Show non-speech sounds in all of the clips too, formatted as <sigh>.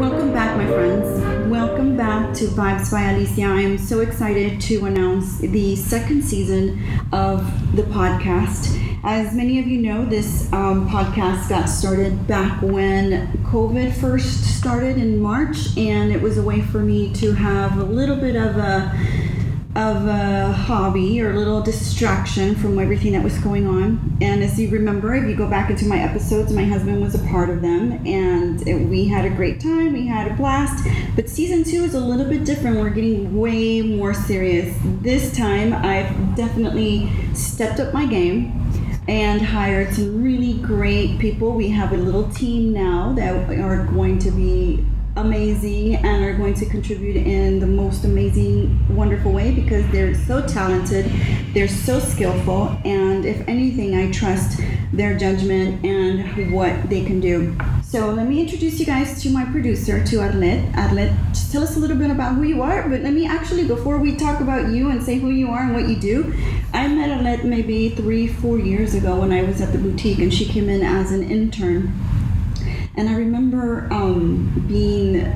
Welcome back, my friends. Welcome back to Vibes by Alicia. I am so excited to announce the second season of the podcast. As many of you know, this um, podcast got started back when COVID first started in March, and it was a way for me to have a little bit of a of a hobby or a little distraction from everything that was going on. And as you remember, if you go back into my episodes, my husband was a part of them, and it, we had a great time. We had a blast. But season two is a little bit different. We're getting way more serious. This time, I've definitely stepped up my game and hired some really great people. We have a little team now that are going to be amazing and are going to contribute in the most amazing, wonderful way because they're so talented, they're so skillful, and if anything, I trust their judgment and what they can do. So let me introduce you guys to my producer, to Arlet. Arlet, just tell us a little bit about who you are, but let me actually, before we talk about you and say who you are and what you do, I met Arlet maybe three, four years ago when I was at the boutique and she came in as an intern. And I remember um, being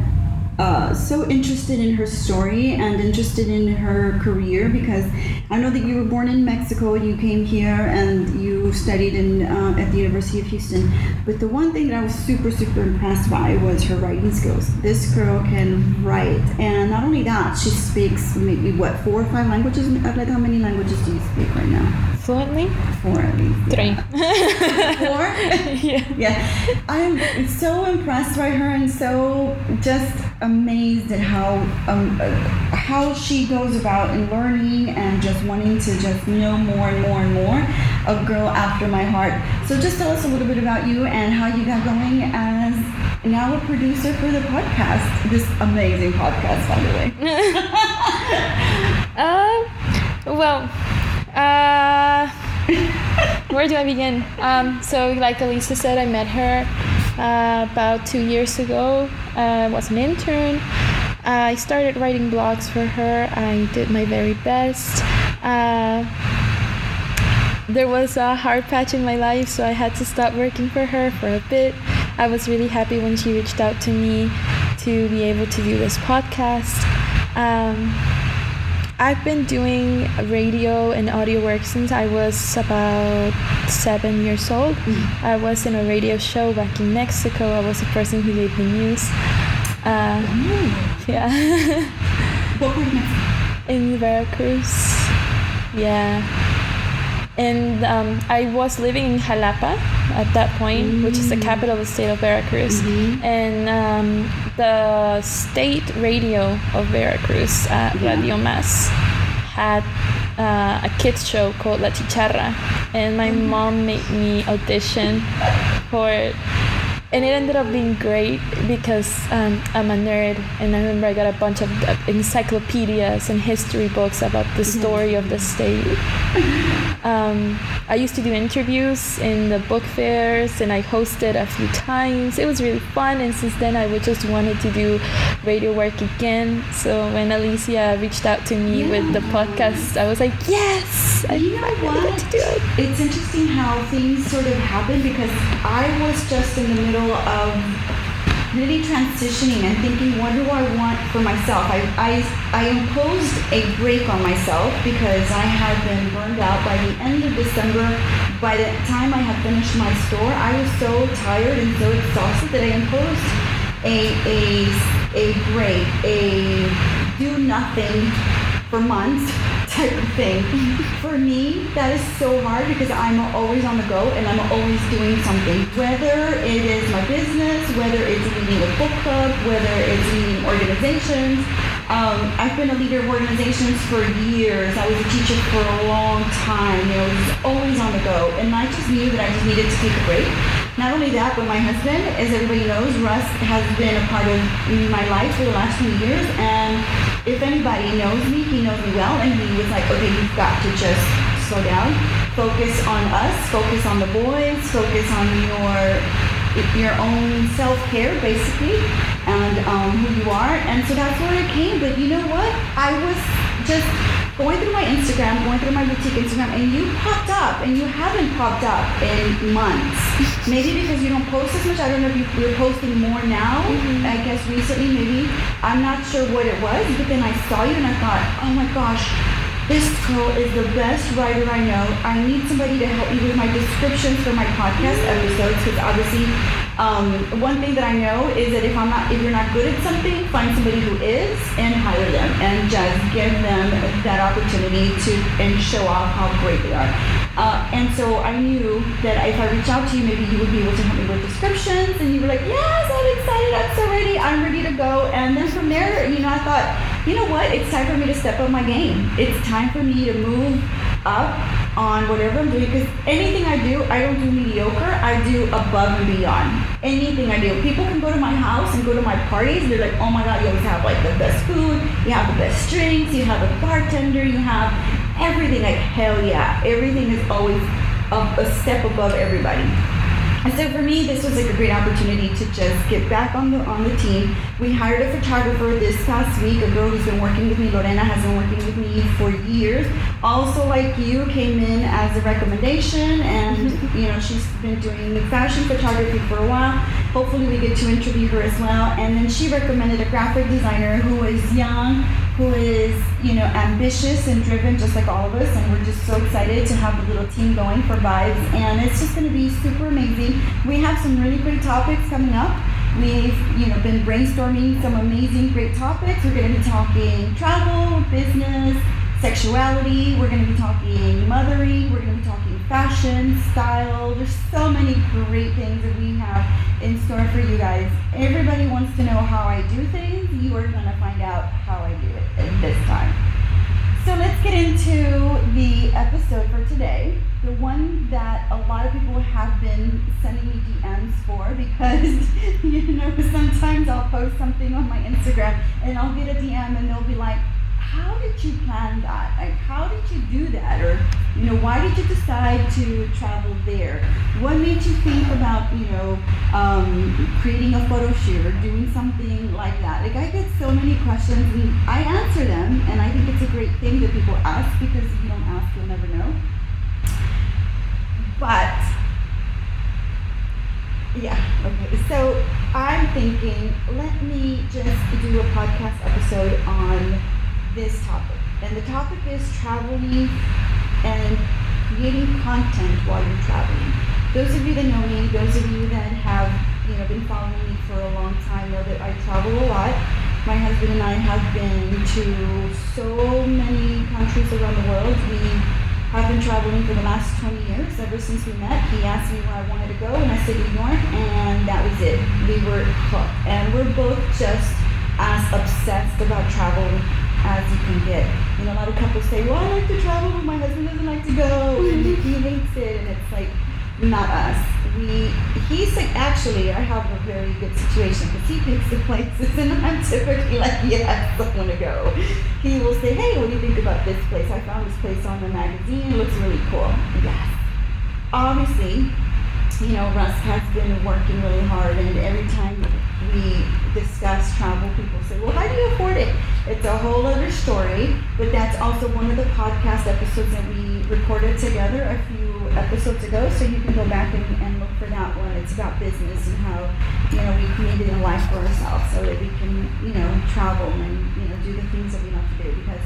uh, so interested in her story and interested in her career because I know that you were born in Mexico, you came here and you studied in uh, at the University of Houston. But the one thing that I was super super impressed by was her writing skills. This girl can write, and not only that, she speaks maybe what four or five languages. How many languages do you speak right now? Fluently? Four at least. Three. Four? <laughs> yeah. Yeah. I'm so impressed by her and so just amazed at how um, uh, how she goes about in learning and just wanting to just know more and more and more. A girl after my heart. So just tell us a little bit about you and how you got going as now a producer for the podcast. This amazing podcast, by the way. <laughs> uh, well, uh, <laughs> where do I begin? Um, so, like Elisa said, I met her uh, about two years ago. I was an intern. I started writing blogs for her. I did my very best. Uh, there was a hard patch in my life, so I had to stop working for her for a bit. I was really happy when she reached out to me to be able to do this podcast. Um, I've been doing radio and audio work since I was about seven years old. Mm-hmm. I was in a radio show back in Mexico. I was the person who gave the news. Uh, Oh. yeah, <laughs> What of Mexico? in Veracruz. Yeah. And um, I was living in Jalapa at that point, which is the capital of the state of Veracruz. Mhm. And um, the state radio of Veracruz, uh. Radio Mas, had uh, a kids show called La Chicharra. And my mom made me audition for it. And it ended up being great because um, I'm a nerd, and I remember I got a bunch of uh, encyclopedias and history books about the story of the state. Um, I used to do interviews in the book fairs, and I hosted a few times. It was really fun, and since then I would just wanted to do radio work again. So when Alicia reached out to me with the podcast, I was like, yes, I You know what? to do it. It's interesting how things sort of happen because I was just in the middle of really transitioning and thinking, what do I want for myself? I, I, I imposed a break on myself because I had been burned out by the end of December. By the time I had finished my store, I was so tired and so exhausted that I imposed a, a, a break, a do nothing for months type of thing. For me, that is so hard because I'm always on the go and I'm always doing something. Whether it is my business, whether it's leading a book club, whether it's leading organizations. Um, I've been a leader of organizations for years. I was a teacher for a long time. You know, on the go. And I just knew that I just needed to take a break. Not only that, but my husband, as everybody knows, Russ has been a part of my life for the last few years. And if anybody knows me, he knows me well. And he was like, okay, you've got to just slow down, focus on us, focus on the boys, focus on your your own self-care basically and um, who you are and so that's where it came but you know what i was just going through my Instagram, going through my boutique Instagram, and you popped up, and you haven't popped up in months. <laughs> maybe because you don't post as much. I don't know if you, you're posting more now. Mhm. I guess recently, maybe. I'm not sure what it was, but then I saw you and I thought, oh my gosh, this girl is the best writer I know. I need somebody to help me with my descriptions for my podcast episodes because obviously, um, one thing that I know is that if I'm not, if you're not good at something, find somebody who is and hire them and just give them that opportunity to and show off how great they are. Uh, and so I knew that if I reach out to you, maybe you would be able to help me with descriptions. And you were like, yes, I'm excited. I'm so ready. I'm ready to go. And then from there, you know, I thought, you know what? It's time for me to step up my game. It's time for me to move up on whatever I'm doing because anything I do, I don't do mediocre. I do above and beyond. Anything I do. People can go to my house and go to my parties. They're like, oh my God, you always have like the best food. You have the best drinks. You have a bartender. You have everything. Like, hell yeah. Everything is always a, a step above everybody. And so for me, this was like a great opportunity to just get back on the on the team. We hired a photographer this past week, a girl who's been working with me. Lorena has been working with me for years. Also, like you, came in as a recommendation, and mm-hmm. you know she's been doing fashion photography for a while. Hopefully, we get to interview her as well. And then she recommended a graphic designer who is young, who is you know ambitious and driven, just like all of us. And we're just so excited to have a little team going for Vibes, and it's just going to be super amazing. We have some really great topics coming up. We've, you know, been brainstorming some amazing, great topics. We're going to be talking travel, business, sexuality. We're going to be talking mothering. We're going to be talking fashion, style. There's so many great things that we have in store for you guys. Everybody wants to know how I do things. You are going to find out how I do it this time. So let's get into the episode for today. The one that a lot of people have been sending me DMs for because, <laughs> you know, sometimes I'll post something on my Instagram and I'll get a DM and they'll be like, how did you plan that? Did you do that? Or, you know, why did you decide to travel there? What made you think about, you know, um, creating a photo shoot or doing something like that? Like, I get so many questions and I answer them, and I think it's a great thing that people ask because if you don't ask, you'll never know. But, yeah, okay. So I'm thinking, let me just do a podcast episode on this topic. And the topic is traveling and creating content while you're traveling. Those of you that know me, those of you that have you know been following me for a long time know that I travel a lot. My husband and I have been to so many countries around the world. We have been traveling for the last 20 years, ever since we met. He asked me where I wanted to go, and I said New York, and that was it. We were hooked. And we're both just as obsessed about travel as you can get. You know, a lot of couples say, well, I like to travel, but my husband doesn't like to go, and he hates it, and it's like, not us. We, he's like, actually, I have a very good situation because he picks the places, <laughs> and I'm typically like, yeah, I don't want to go. He will say, hey, what do you think about this place? I found this place on the magazine, it looks really cool. Yes. Obviously, you know, Russ has been working really hard, and every time we discuss travel, people say, well, how do you afford it? It's a whole other story, but that's also one of the podcast episodes that we recorded together a few episodes ago, so you can go back and, and look for that one. It's about business and how, you know, we created a life for ourselves so that we can, you know, travel and, you know, do the things that we love to do because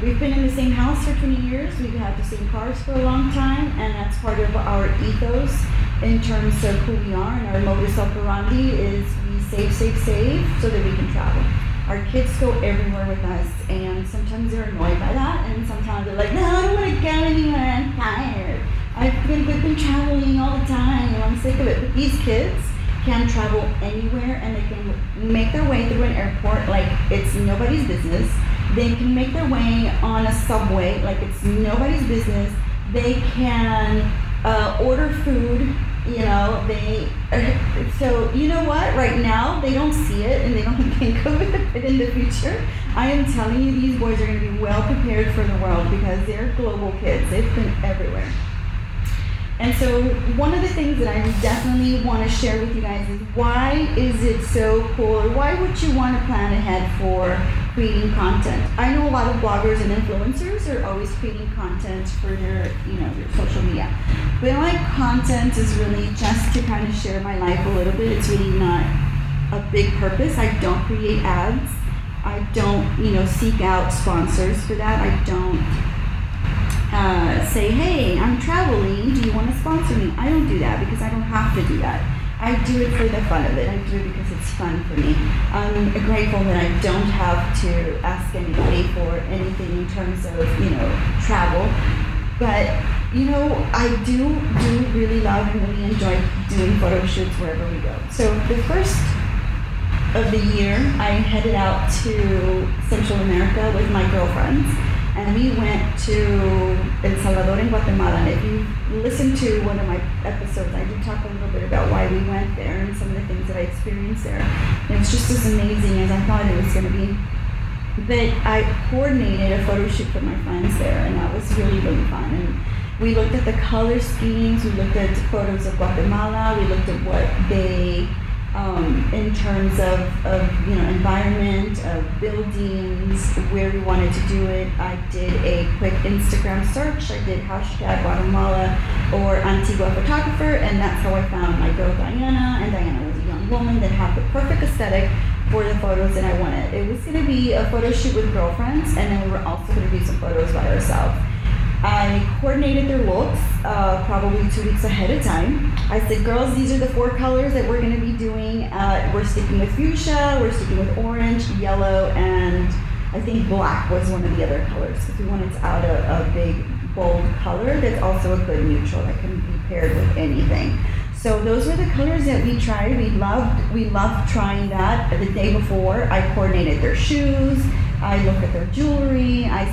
We've been in the same house for 20 years. We've had the same cars for a long time, and that's part of our ethos in terms of who we are. And our modus operandi is we save, save, save so that we can travel. Our kids go everywhere with us, and sometimes they're annoyed by that, and sometimes they're like, no, I don't want to go anywhere. I'm tired. I've been, we've been traveling all the time, and I'm sick of it. But these kids can travel anywhere, and they can make their way through an airport like it's nobody's business. They can make their way on a subway like it's nobody's business. They can uh, order food. You know, they. <laughs> so you know what? Right now, they don't see it and they don't <laughs> think of it. But <laughs> in the future, I am telling you, these boys are going to be well prepared for the world because they're global kids. They've been everywhere. And so one of the things that I definitely want to share with you guys is why is it so cool or why would you want to plan ahead for creating content. I know a lot of bloggers and influencers are always creating content for their, you know, their social media. But my content is really just to kind of share my life a little bit. It's really not a big purpose. I don't create ads. I don't, you know, seek out sponsors for that. I don't uh, say, hey, I'm traveling. Do you want to sponsor me? I don't do that because I don't have to do that. I do it for the fun of it. I do it because it's fun for me. I'm grateful that I don't have to ask anybody for anything in terms of, you know, travel. But, you know, I do do really love and really enjoy doing photo shoots wherever we go. So the first of the year, I headed out to Central America with my girlfriends and we went to El Salvador in Guatemala. And if you listen to one of my episodes, I do talk a little bit about why we went there and some of the things that I experienced there. And it was just as amazing as I thought it was going to be. But I coordinated a photo shoot for my friends there, and that was really, really fun. And we looked at the color schemes, we looked at photos of Guatemala, we looked at what they um, in terms of, of you know environment, of buildings, where we wanted to do it. I did a quick Instagram search. I did hashtag Guatemala or Antigua photographer, and that's how I found my girl Diana. And Diana was a young woman that had the perfect aesthetic for the photos that I wanted. It was going to be a photo shoot with girlfriends, and then we were also going to do some photos by ourselves. I coordinated their looks uh, probably two weeks ahead of time. I said, girls, these are the four colors that we're going to be doing. Uh, we're sticking with fuchsia, we're sticking with orange, yellow, and I think black was one of the other colors because we wanted to add a, a big, bold color that's also a good neutral that can be paired with anything. So those were the colors that we tried. We loved we loved trying that. The day before, I coordinated their shoes. I look at their jewelry. I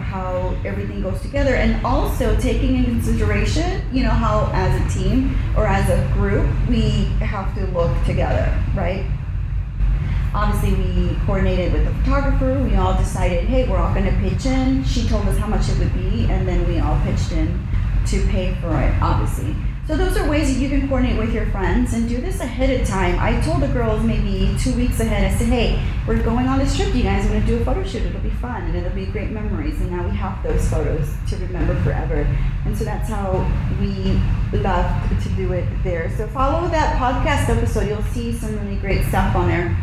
how everything goes together. And also taking in consideration you know how as a team or as a group we have to look together right? Obviously we coordinated with the photographer. We all decided hey we're all going to pitch in. She told us how much it would be and then we all pitched in to pay for it obviously so those are ways that you can coordinate with your friends and do this ahead of time. I told the girls maybe two weeks ahead, I said, hey, we're going on this trip. You guys want to do a photo shoot? It'll be fun and it'll be great memories. And now we have those photos to remember forever. And so that's how we love to do it there. So follow that podcast episode. You'll see some really great stuff on there.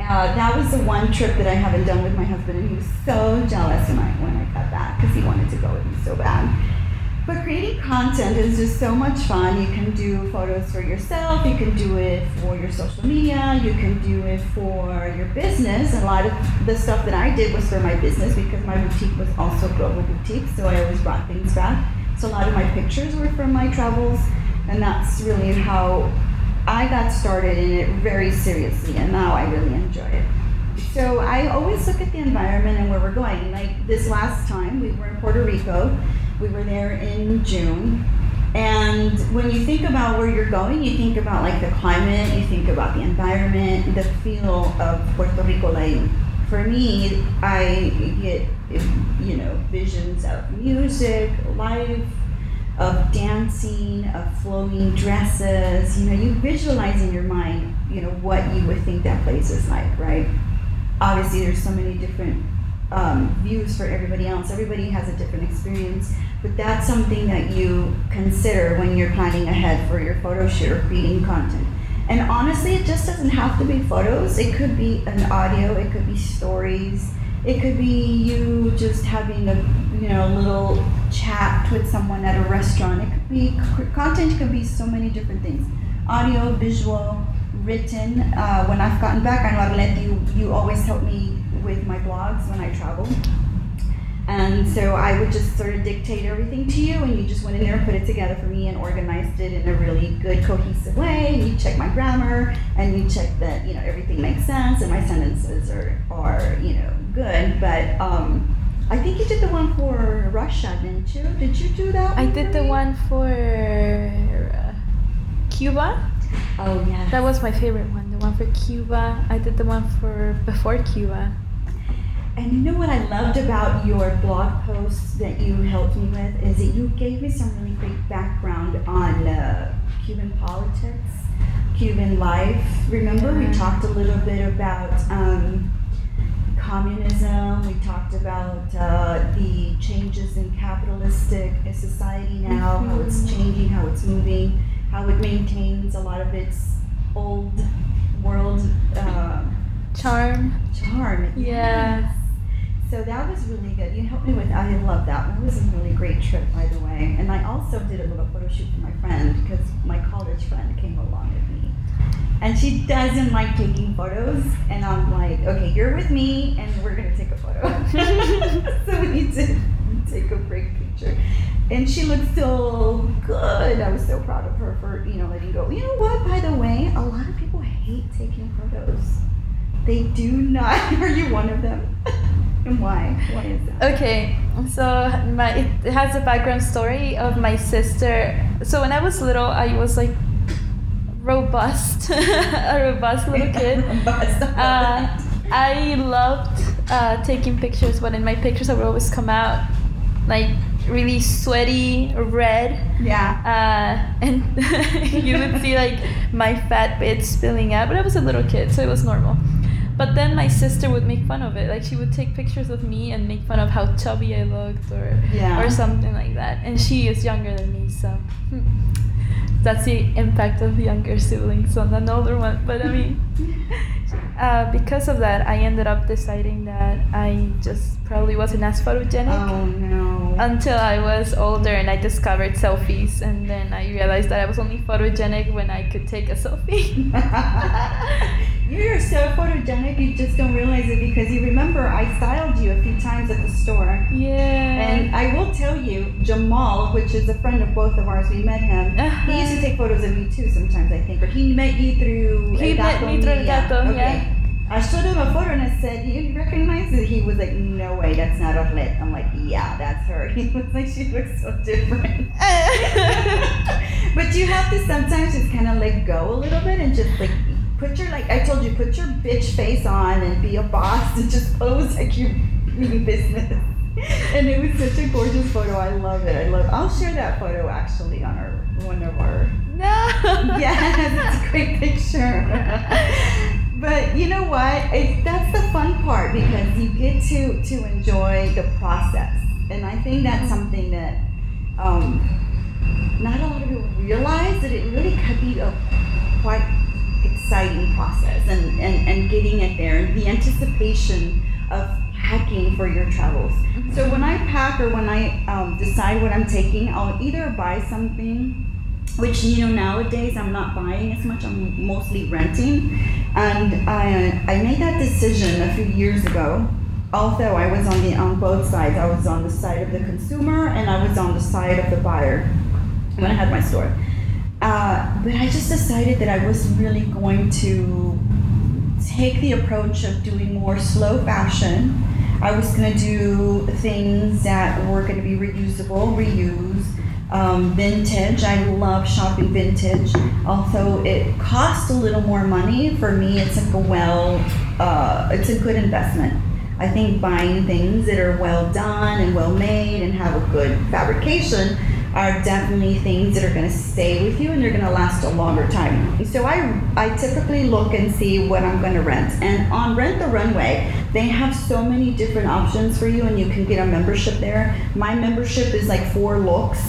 Uh, that was the one trip that I haven't done with my husband, and he was so jealous when I when I got back because he wanted to go with me so bad. But creating content is just so much fun. You can do photos for yourself, you can do it for your social media, you can do it for your business. a lot of the stuff that I did was for my business because my boutique was also global boutique, so I always brought things back. So a lot of my pictures were from my travels, and that's really how I got started in it very seriously, and now I really enjoy it. So I always look at the environment and where we're going. Like this last time, we were in Puerto Rico we were there in June. And when you think about where you're going, you think about like the climate, you think about the environment, the feel of Puerto Rico. Like for me, I get you know visions of music, life, of dancing, of flowing dresses. You know, you visualize in your mind, you know, what you would think that place is like, right? Obviously, there's so many different um, views for everybody else. Everybody has a different experience, but that's something that you consider when you're planning ahead for your photo shoot or creating content. And honestly, it just doesn't have to be photos. It could be an audio. It could be stories. It could be you just having a you know little chat with someone at a restaurant. It could be content. Could be so many different things. Audio, visual, written. Uh, when I've gotten back, I know Arlette, you you always help me with my blogs when I travel. And so I would just sort of dictate everything to you, and you just went in there and put it together for me and organized it in a really good, cohesive way. And you check my grammar, and you check that you know everything makes sense, and my sentences are are you know good. But um, I think you did the one for Russia, didn't you? Did you do that? I did the me? one for uh, Cuba. Oh yeah. That was my favorite one. The one for Cuba. I did the one for before Cuba. And you know what I loved about your blog posts that you helped me with is that you gave me some really great background on uh, Cuban politics, Cuban life. Remember, we talked a little bit about um, communism. We talked about uh, the changes in capitalistic society now, how it's changing, how it's moving, how it maintains a lot of its old world uh, Charm. charm. Yeah. Yes. So that was really good. You helped me with. I love that. That was a really great trip, by the way. And I also did a little photo shoot for my friend because my college friend came along with me, and she doesn't like taking photos. And I'm like, okay, you're with me, and we're gonna take a photo. <laughs> so we need to take a great picture. And she looked so good. I was so proud of her for you know letting go. You know what? By the way, a lot of people hate taking photos. They do not. <laughs> Are you one of them? <laughs> and why? Why is that? Okay, so my it has a background story of my sister. So when I was little, I was like robust, <laughs> a robust little <laughs> kid. Bust. Uh, I loved uh, taking pictures, but in my pictures, I would always come out like really sweaty, red, yeah. uh, and <laughs> you would see like my fat bits spilling out. But I was a little kid, so it was normal. But then my sister would make fun of it. Like she would take pictures of me and make fun of how chubby I looked, or Yeah. or something like that. And she is younger than me, so <laughs> that's the impact of younger siblings on an older one. But I mean, <laughs> uh, because of that, I ended up deciding that I just probably wasn't as photogenic Oh no. until I was older and I discovered selfies, and then I realized that I was only photogenic when I could take a selfie. <laughs> You're so photogenic, you just don't realize it because you remember I styled you a few times at the store. yeah. And I will tell you, Jamal, which is a friend of both of ours, we met him. He used uh-huh. to take photos of you too sometimes, I think. Or he met you through He met me through El Gato, okay. yeah. I showed him a photo and I said, Do you recognize it? He was like, No way, that's not Arlette. I'm like, Yeah, that's her. <laughs> He was like, She looks so different. <laughs> <laughs> but you have to sometimes just kind of let go a little bit and just like put your like I told you, put your bitch face on and be a boss and just pose like you mean business. <laughs> And it was such a gorgeous photo. I love it. I love. I'll share that photo actually on our one of our. <laughs> no. <laughs> Yes, it's a great picture. but you know what? It, that's the fun part because you get to to enjoy the process, and I think that's something that um, not a lot of people realize that it really could be a quite exciting process and, and, and getting it there and the anticipation of packing for your travels. So when I pack or when I um, decide what I'm taking, I'll either buy something, which you know nowadays I'm not buying as much. I'm mostly renting, and I I made that decision a few years ago. Although I was on the on both sides, I was on the side of the consumer and I was on the side of the buyer when I had my store. Uh, but I just decided that I was really going to take the approach of doing more slow fashion. I was going to do things that were going to be reusable, reuse, um, vintage. I love shopping vintage. Although it costs a little more money, for me, it's like a well, uh, it's a good investment. I think buying things that are well done and well made and have a good fabrication are definitely things that are going to stay with you and they're going to last a longer time. So I I typically look and see what I'm going to rent. And on Rent the Runway, they have so many different options for you and you can get a membership there. My membership is like four looks.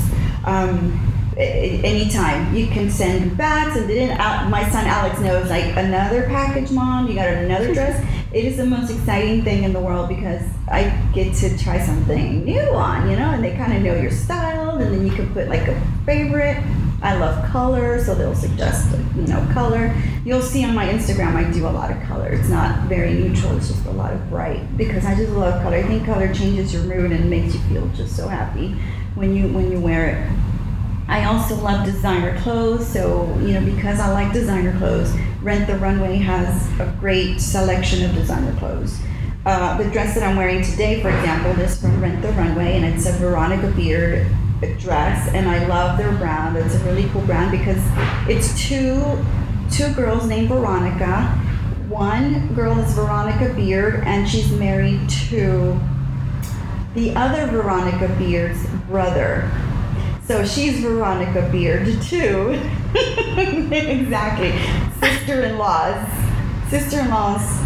Um, anytime you can send bags and then Al- my son Alex knows like another package mom you got another dress it is the most exciting thing in the world because I get to try something new on, you know, and they kind of know your style, and then you can put like a favorite. I love color, so they'll suggest, you know, color. You'll see on my Instagram I do a lot of color. It's not very neutral, it's just a lot of bright because I just love color. I think color changes your mood and makes you feel just so happy when you when you wear it. I also love designer clothes, so you know because I like designer clothes, Rent the Runway has a great selection of designer clothes. Uh, the dress that I'm wearing today, for example, is from Rent the Runway, and it's a Veronica Beard dress, and I love their brand. It's a really cool brand because it's two two girls named Veronica. One girl is Veronica Beard, and she's married to the other Veronica Beard's brother. So she's Veronica Beard <laughs> too. <laughs> exactly. Sister-in-laws. Sister-in-laws.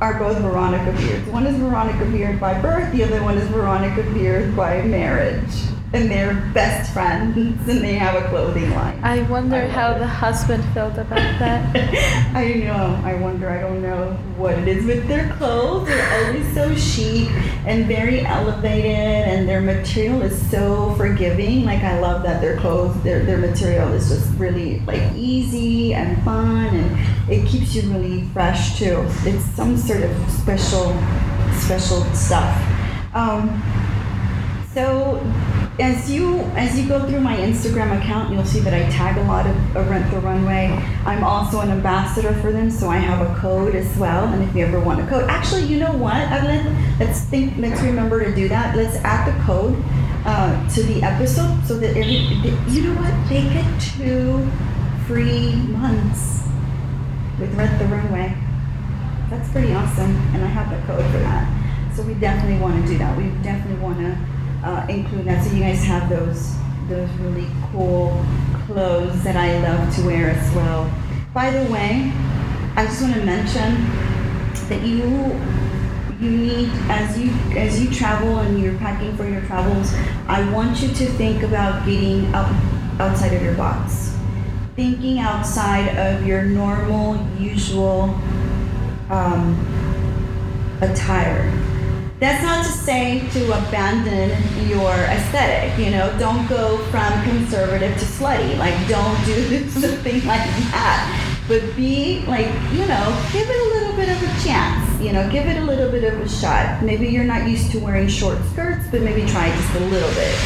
are both Veronica Beards. One is Veronica Beard by birth, the other one is Veronica Beard by marriage. And they're best friends and they have a clothing line. I wonder I how it. the husband felt about that. <laughs> I know. I wonder. I don't know what it is with their clothes. They're always so chic and very elevated, and their material is so forgiving. Like I love that their clothes, their their material is just really like easy and fun, and it keeps you really fresh too. It's some sort of special, special stuff. Um, so as you as you go through my Instagram account, you'll see that I tag a lot of, Rent the Runway. I'm also an ambassador for them, so I have a code as well. And if you ever want a code, actually, you know what, Evelyn? Let's think. Let's remember to do that. Let's add the code uh, to the episode so that every you know what they get two free months with Rent the Runway. That's pretty awesome, and I have the code for that. So we definitely want to do that. We definitely want to uh, include that, so you guys have those those really cool clothes that I love to wear as well. By the way, I just want to mention that you you need as you as you travel and you're packing for your travels, I want you to think about getting out outside of your box. Thinking outside of your normal, usual um, attire. That's not to say to abandon your aesthetic, you know, don't go from conservative to slutty. Like, don't do <laughs> something like that. But be like, you know, give it a little bit of a chance, you know, give it a little bit of a shot. Maybe you're not used to wearing short skirts, but maybe try just a little bit.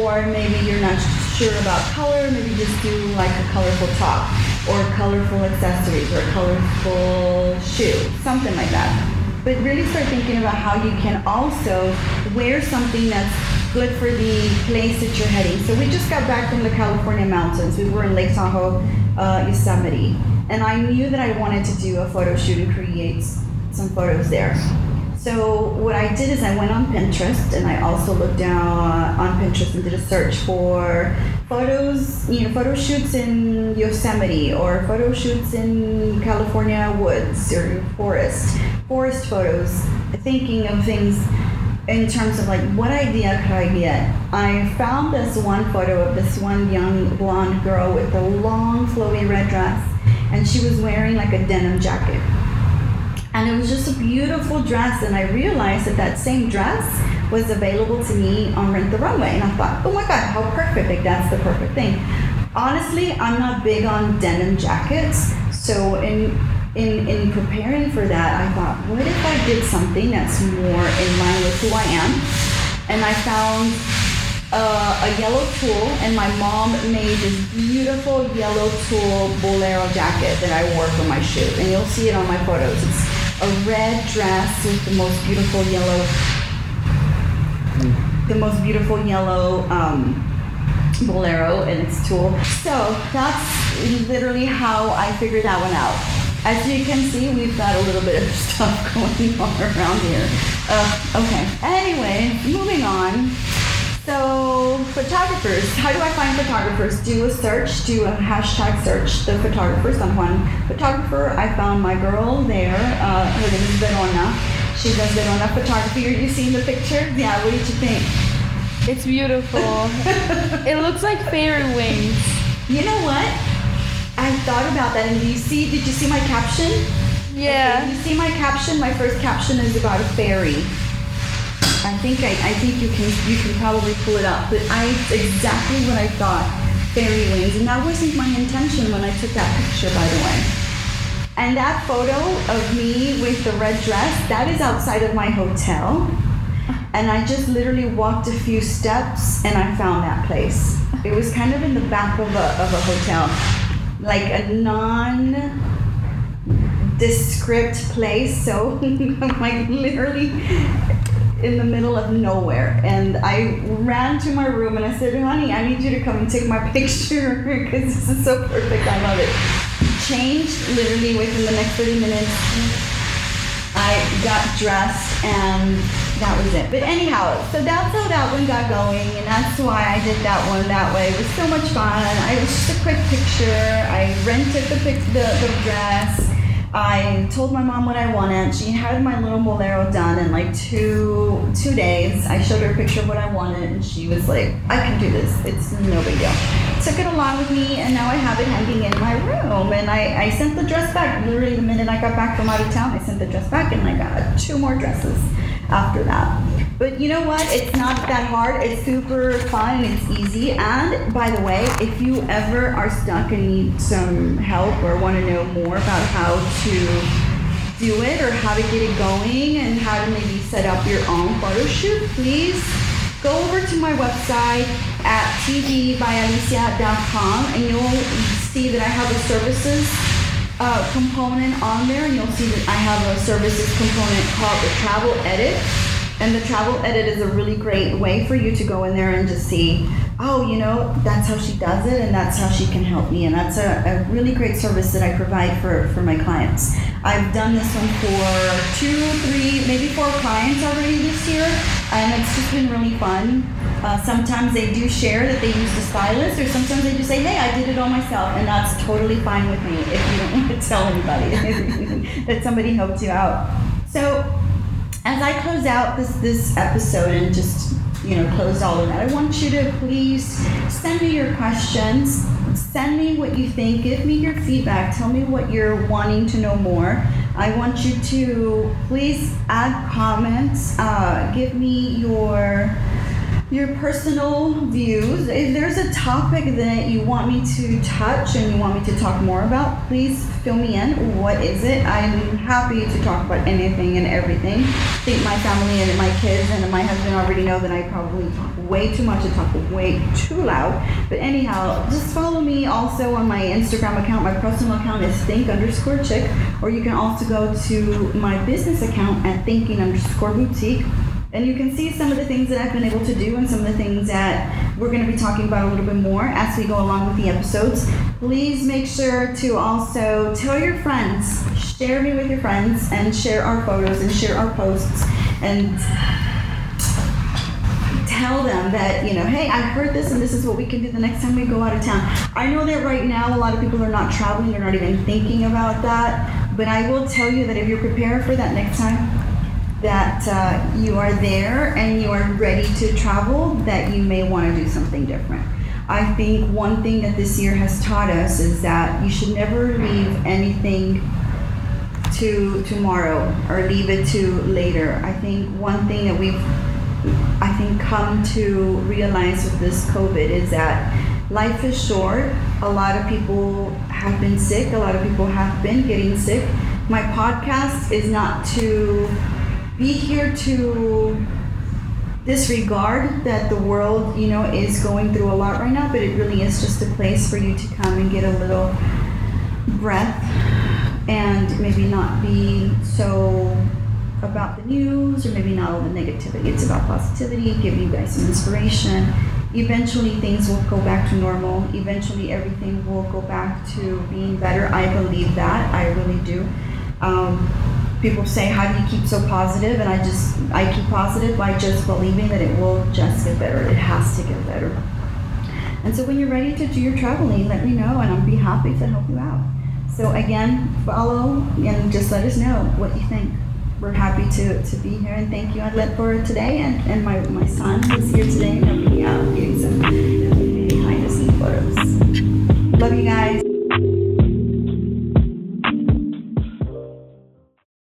Or maybe you're not sure about color, maybe just do like a colorful top or colorful accessories or a colorful shoe, something like that but really start thinking about how you can also wear something that's good for the place that you're heading. So we just got back from the California mountains. We were in Lake Tahoe, uh, Yosemite, and I knew that I wanted to do a photo shoot and create some photos there. So what I did is I went on Pinterest and I also looked down on Pinterest and did a search for photos, you know, photo shoots in Yosemite or photo shoots in California woods or forest, forest photos, thinking of things in terms of like what idea could I get? I found this one photo of this one young blonde girl with a long flowy red dress and she was wearing like a denim jacket and it was just a beautiful dress and i realized that that same dress was available to me on rent the runway. And i thought oh my god how perfect like that's the perfect thing. Honestly i'm not big on denim jackets so in in in preparing for that i thought what if i did something that's more in line with who i am? And i found uh, a yellow tulle, and my mom made this beautiful yellow tulle bolero jacket that I wore for my shoot, and you'll see it on my photos. It's a red dress with the most beautiful yellow, the most beautiful yellow um, bolero, and it's tulle. So that's literally how I figured that one out. As you can see, we've got a little bit of <laughs> stuff going on around here. Uh, okay. Anyway, moving on. Photographers, how do I find photographers? Do a search, do a hashtag search, the photographers. San Juan photographer. I found my girl there. Uh, her name is Verona. She does Verona photography. Are you seeing the picture? Yeah, what did you think? It's beautiful. it looks like fairy wings. You know what? I thought about that, and do you see? Did you see my caption? Yeah. You see my caption? My first caption is about a fairy. I think I, I think you can you can probably pull it up, but I exactly what I thought fairy wings, and that wasn't my intention when I took that picture, by the way. And that photo of me with the red dress, that is outside of my hotel. And I just literally walked a few steps and I found that place. It was kind of in the back of a, of a hotel, like a non descript place. So <laughs> like literally in the middle of nowhere. And I ran to my room and I said, honey, I need you to come and take my <laughs> picture because this is so perfect. I love it. Changed literally within the next 30 minutes. I got dressed and that was it. But anyhow, so that's how that one got going, and that's why I did that one that way. It was so much fun. I was just a quick picture. I rented the the, the dress. I told my mom what I wanted. She had my little bolero done in like two two days. I showed her a picture of what I wanted, and she was like, "I can do this. It's no big deal." Took it along with me, and now I have it hanging in my room. And I, I sent the dress back. Literally, the minute I got back from out of town, I sent the dress back, and I got two more dresses after that. But you know what? It's not that hard. It's super fun and it's easy. And by the way, if you ever are stuck and need some help or want to know more about how to do it or how to get it going and how to maybe set up your own photo shoot, please go over to my website at tvbyalicia.com and you'll see that I have a services uh, component on there and you'll see that I have a services component called the travel edit and the travel edit is a really great way for you to go in there and just see, oh, you know, that's how she does it and that's how she can help me. And that's a, a really great service that I provide for, for my clients. I've done this one for two, three, maybe four clients already this year, and it's just been really fun. Uh, sometimes they do share that they use the stylist, or sometimes they just say, hey, I did it all myself, and that's totally fine with me if you don't <laughs> want to tell anybody <laughs> that somebody helped you out. So as I close out this this episode and just you know close all of that, I want you to please send me your questions. Send me what you think. Give me your feedback. Tell me what you're wanting to know more. I want you to please add comments. Uh, give me your your personal views. If there's a topic that you want me to touch and you want me to talk more about, please fill me in. What is it? I'm happy to talk about anything and everything. I think my family and my kids and my husband already know that I probably talk way too much and talk way too loud. But anyhow, just follow me also on my Instagram account. My personal account is think underscore chick, or you can also go to my business account at thinking underscore boutique and you can see some of the things that I've been able to do and some of the things that we're going to be talking about a little bit more as we go along with the episodes. Please make sure to also tell your friends, share me with your friends, and share our photos and share our posts and tell them that, you know, hey, I heard this and this is what we can do the next time we go out of town. I know that right now a lot of people are not traveling, they're not even thinking about that. But I will tell you that if you're prepared for that next time, that uh, you are there and you are ready to travel, that you may want to do something different. I think one thing that this year has taught us is that you should never leave anything to tomorrow or leave it to later. I think one thing that we've I think come to realize with this COVID is that life is short. A lot of people have been sick. A lot of people have been getting sick. My podcast is not to be here to disregard that the world, you know, is going through a lot right now, but it really is just a place for you to come and get a little breath and maybe not be so about the news or maybe not all the negativity. It's about positivity, give you guys some inspiration. Eventually, things will go back to normal. Eventually, everything will go back to being better. I believe that. I really do. Um, people say, how do you keep so positive? And I just, I keep positive by just believing that it will just get better. It has to get better. And so when you're ready to do your traveling, let me know and I'll be happy to help you out. So again, follow and just let us know what you think. We're happy to, to be here and thank you, Arlette, for today. And, and my, my son is here today helping me out getting some behind the scenes photos. Love you guys.